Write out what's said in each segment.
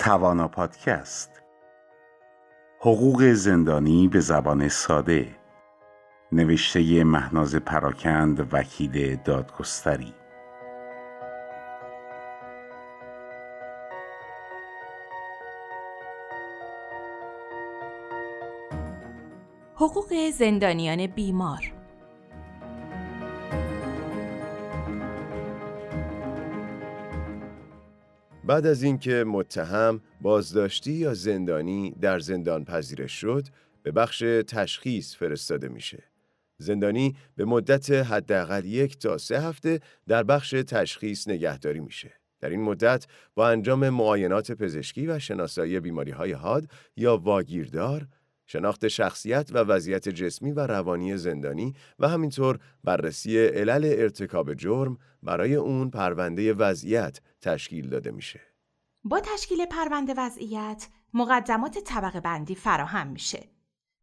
توانا پادکست. حقوق زندانی به زبان ساده. نوشته مهناز پراکند وکیل دادگستری. حقوق زندانیان بیمار. بعد از اینکه متهم بازداشتی یا زندانی در زندان پذیرش شد به بخش تشخیص فرستاده میشه. زندانی به مدت حداقل یک تا سه هفته در بخش تشخیص نگهداری میشه. در این مدت با انجام معاینات پزشکی و شناسایی بیماری های حاد یا واگیردار شناخت شخصیت و وضعیت جسمی و روانی زندانی و همینطور بررسی علل ارتکاب جرم برای اون پرونده وضعیت تشکیل داده میشه. با تشکیل پرونده وضعیت مقدمات طبقه بندی فراهم میشه.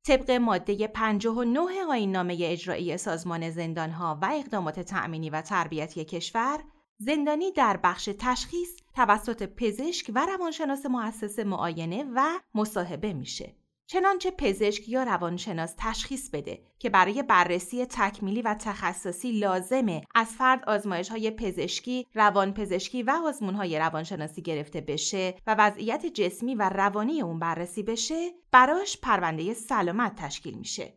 طبق ماده 59 آیین نامه اجرایی سازمان زندانها و اقدامات تأمینی و تربیتی کشور زندانی در بخش تشخیص توسط پزشک و روانشناس مؤسسه معاینه و مصاحبه میشه. چنانچه پزشک یا روانشناس تشخیص بده که برای بررسی تکمیلی و تخصصی لازمه از فرد آزمایش های پزشکی، روانپزشکی و آزمون های روانشناسی گرفته بشه و وضعیت جسمی و روانی اون بررسی بشه، براش پرونده سلامت تشکیل میشه.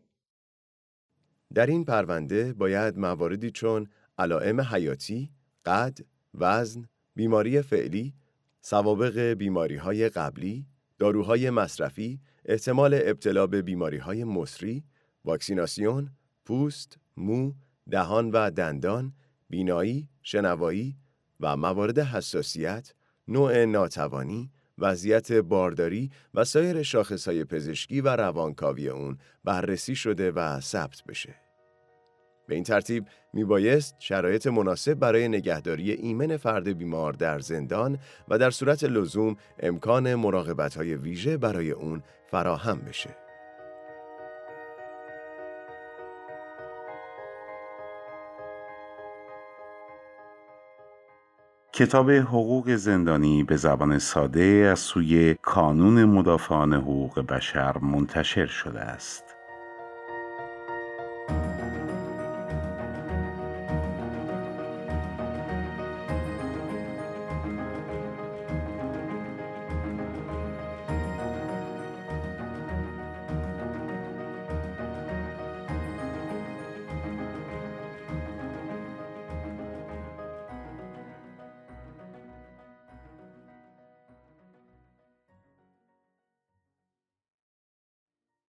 در این پرونده باید مواردی چون علائم حیاتی، قد، وزن، بیماری فعلی، سوابق بیماری های قبلی، داروهای مصرفی، احتمال ابتلا به بیماری های مصری، واکسیناسیون، پوست، مو، دهان و دندان، بینایی، شنوایی و موارد حساسیت، نوع ناتوانی، وضعیت بارداری و سایر شاخصهای پزشکی و روانکاوی اون بررسی شده و ثبت بشه. به این ترتیب می بایست شرایط مناسب برای نگهداری ایمن فرد بیمار در زندان و در صورت لزوم امکان مراقبت های ویژه برای اون فراهم بشه. کتاب حقوق زندانی به زبان ساده از سوی کانون مدافعان حقوق بشر منتشر شده است.